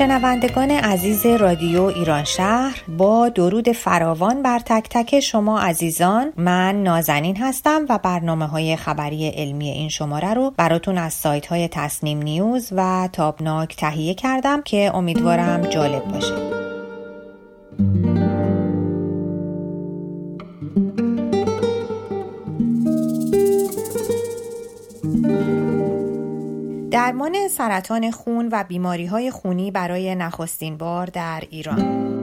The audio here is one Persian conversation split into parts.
شنوندگان عزیز رادیو ایران شهر با درود فراوان بر تک تک شما عزیزان. من نازنین هستم و برنامه های خبری علمی این شماره رو براتون از سایت های تصنیم نیوز و تابناک تهیه کردم که امیدوارم جالب باشه. درمان سرطان خون و بیماری های خونی برای نخستین بار در ایران.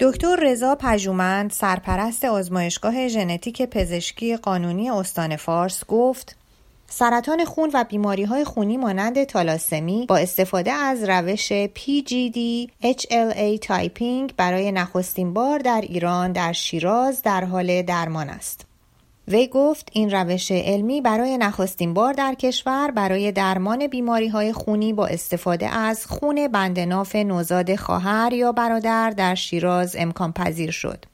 دکتر رضا پژومند سرپرست آزمایشگاه ژنتیک پزشکی قانونی استان فارس گفت سرطان خون و بیماری های خونی مانند تالاسمی با استفاده از روش PGD HLA typing برای نخستین بار در ایران در شیراز در حال درمان است. وی گفت این روش علمی برای نخستین بار در کشور برای درمان بیماری های خونی با استفاده از خون بندناف نوزاد خواهر یا برادر در شیراز امکان پذیر شد.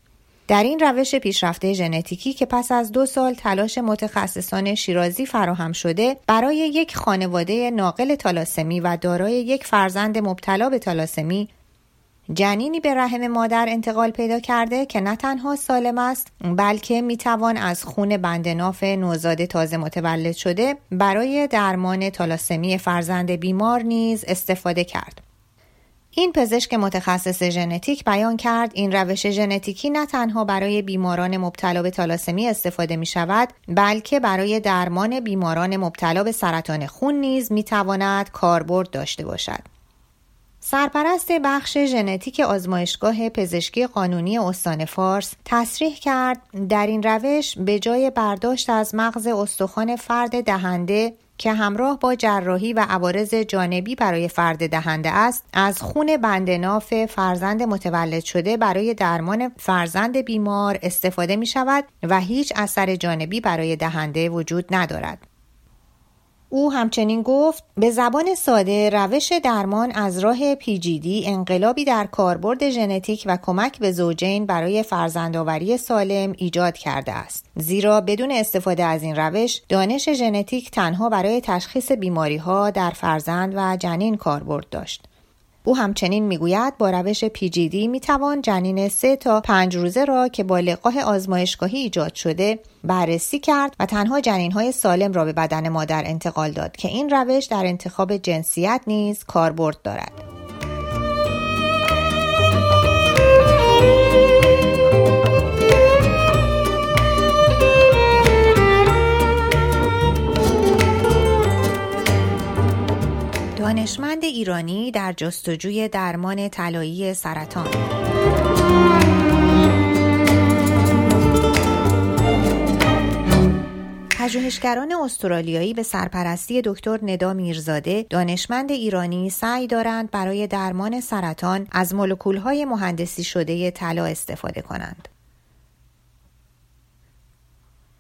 در این روش پیشرفته ژنتیکی که پس از دو سال تلاش متخصصان شیرازی فراهم شده برای یک خانواده ناقل تالاسمی و دارای یک فرزند مبتلا به تالاسمی جنینی به رحم مادر انتقال پیدا کرده که نه تنها سالم است بلکه می‌توان از خون بندناف نوزاد تازه متولد شده برای درمان تالاسمی فرزند بیمار نیز استفاده کرد. این پزشک متخصص ژنتیک بیان کرد این روش ژنتیکی نه تنها برای بیماران مبتلا به تالاسمی استفاده می شود بلکه برای درمان بیماران مبتلا به سرطان خون نیز می تواند کاربرد داشته باشد. سرپرست بخش ژنتیک آزمایشگاه پزشکی قانونی استان فارس تصریح کرد در این روش به جای برداشت از مغز استخوان فرد دهنده که همراه با جراحی و عوارض جانبی برای فرد دهنده است از خون بندناف فرزند متولد شده برای درمان فرزند بیمار استفاده می شود و هیچ اثر جانبی برای دهنده وجود ندارد. او همچنین گفت به زبان ساده روش درمان از راه پیجیدی انقلابی در کاربرد ژنتیک و کمک به زوجین برای فرزندآوری سالم ایجاد کرده است. زیرا بدون استفاده از این روش دانش ژنتیک تنها برای تشخیص بیماری ها در فرزند و جنین کاربرد داشت. او همچنین می‌گوید با روش پیجیدی می‌توان جنین سه تا پنج روزه را که با لقاه آزمایشگاهی ایجاد شده بررسی کرد و تنها جنین های سالم را به بدن مادر انتقال داد که این روش در انتخاب جنسیت نیز کاربرد دارد. دانشمند ایرانی در جستجوی درمان طلایی سرطان پژوهشگران استرالیایی به سرپرستی دکتر ندا میرزاده دانشمند ایرانی سعی دارند برای درمان سرطان از مولکولهای مهندسی شده طلا استفاده کنند.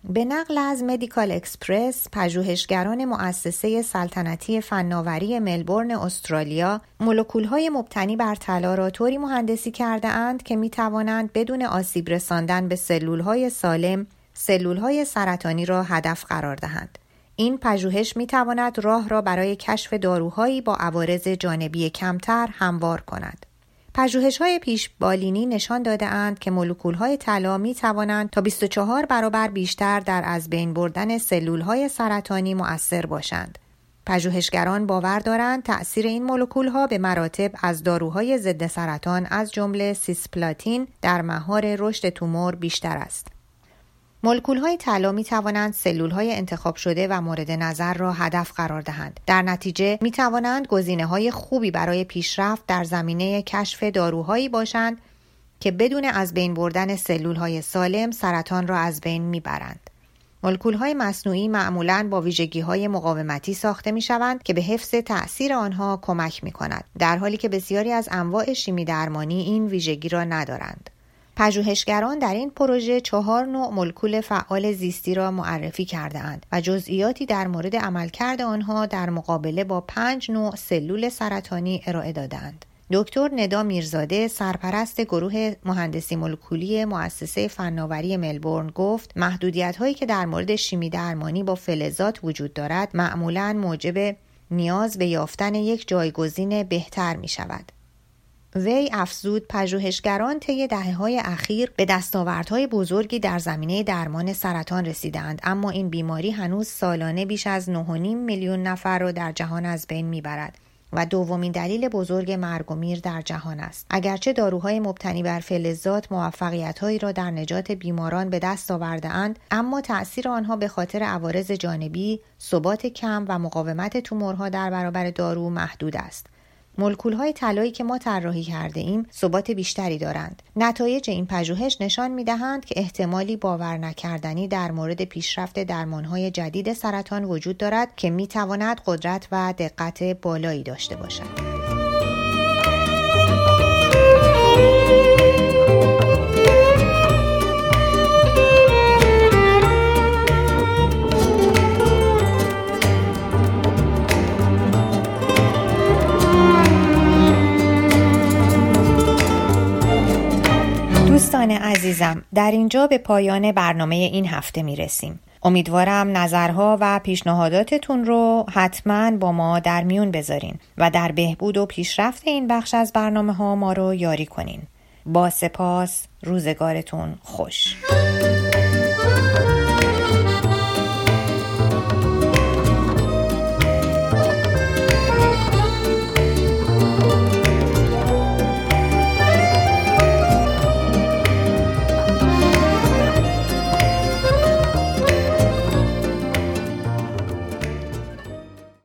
به نقل از Medical Xpress پژوهشگران مؤسسه سلطنتی فناوری ملبورن استرالیا مولکولهای مبتنی بر طلا را طوری مهندسی کرده اند که می توانند بدون آسیب رساندن به سلولهای سالم سلولهای سرطانی را هدف قرار دهند. این پژوهش می تواند راه را برای کشف داروهایی با عوارض جانبی کمتر هموار کند. پژوهش های پیش بالینی نشان داده اند که مولکول های طلا می توانند تا 24 برابر بیشتر در از بین بردن سلول های سرطانی مؤثر باشند. پژوهشگران باور دارند تأثیر این مولکول ها به مراتب از داروهای ضد سرطان از جمله سیسپلاتین در مهار رشد تومور بیشتر است. مولکول های طلا می توانند سلول های انتخاب شده و مورد نظر را هدف قرار دهند. در نتیجه می توانند گزینه های خوبی برای پیشرفت در زمینه کشف داروهایی باشند که بدون از بین بردن سلول های سالم سرطان را از بین می برند. مولکول های مصنوعی معمولا با ویژگی های مقاومتی ساخته می شوند که به حفظ تأثیر آنها کمک می کند در حالی که بسیاری از انواع شیمی درمانی این ویژگی را ندارند. پژوهشگران در این پروژه چهار نوع مولکول فعال زیستی را معرفی کرده اند و جزئیاتی در مورد عملکرد آنها در مقابله با پنج نوع سلول سرطانی ارائه دادند. دکتر ندا میرزاده سرپرست گروه مهندسی مولکولی مؤسسه فناوری ملبورن گفت محدودیت هایی که در مورد شیمی درمانی با فلزات وجود دارد معمولا موجب نیاز به یافتن یک جایگزین بهتر می شود. وی افزود پژوهشگران طی دهه های اخیر به دستاوردهای بزرگی در زمینه درمان سرطان رسیدند اما این بیماری هنوز سالانه بیش از 9.5 میلیون نفر را در جهان از بین می‌برد و دومین دلیل بزرگ مرگ و میر در جهان است. اگرچه داروهای مبتنی بر فلزات موفقیتهایی را در نجات بیماران به دست آورده اند اما تأثیر آنها به خاطر عوارض جانبی ثبات کم و مقاومت تومورها در برابر دارو محدود است. مولکول های طلایی که ما طراحی کرده ایم ثبات بیشتری دارند. نتایج این پژوهش نشان می دهند که احتمالی باور نکردنی در مورد پیشرفت درمان های جدید سرطان وجود دارد که می تواند قدرت و دقت بالایی داشته باشد. عزیزم در اینجا به پایان برنامه این هفته می رسیم. امیدوارم نظرها و پیشنهاداتتون رو حتما با ما در میون بذارین و در بهبود و پیشرفت این بخش از برنامه ها ما رو یاری کنین. با سپاس روزگارتون خوش.